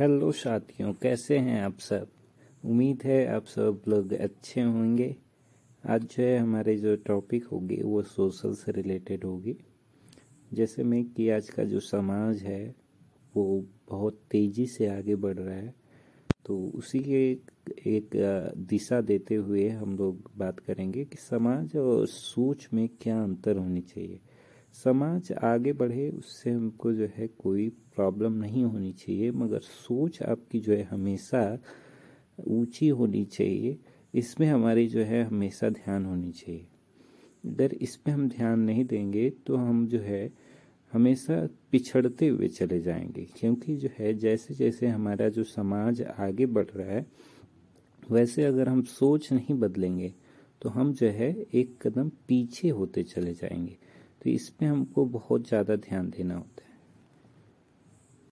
Hello साथियों, कैसे हैं आप सब? उम्मीद है आप सब लोग अच्छे होंगे। आज जो है हमारे जो टॉपिक होगी, वो सोशल से रिलेटेड होगी। जैसे में कि आज का जो समाज है, वो बहुत तेज़ी से आगे बढ़ रहा है। तो उसी के एक दिशा देते हुए हम लोग बात करेंगे कि समाज और सोच में क्या अंतर होनी चाहिए। समाज आगे बढ़े, उससे हमको जो है कोई प्रॉब्लम नहीं होनी चाहिए, मगर सोच आपकी जो है हमेशा ऊँची होनी चाहिए। इसमें हमारी जो है हमेशा ध्यान होनी चाहिए। अगर इसमें हम ध्यान नहीं देंगे तो हम जो है हमेशा पिछड़ते हुए चले जाएँगे। क्योंकि जो है जैसे जैसे हमारा जो समाज आगे बढ़ रहा है, वैसे अगर हम सोच नहीं बदलेंगे तो हम जो है एक कदम पीछे होते चले जाएँगे। तो इस इसमें हमको बहुत ज़्यादा ध्यान देना होता है।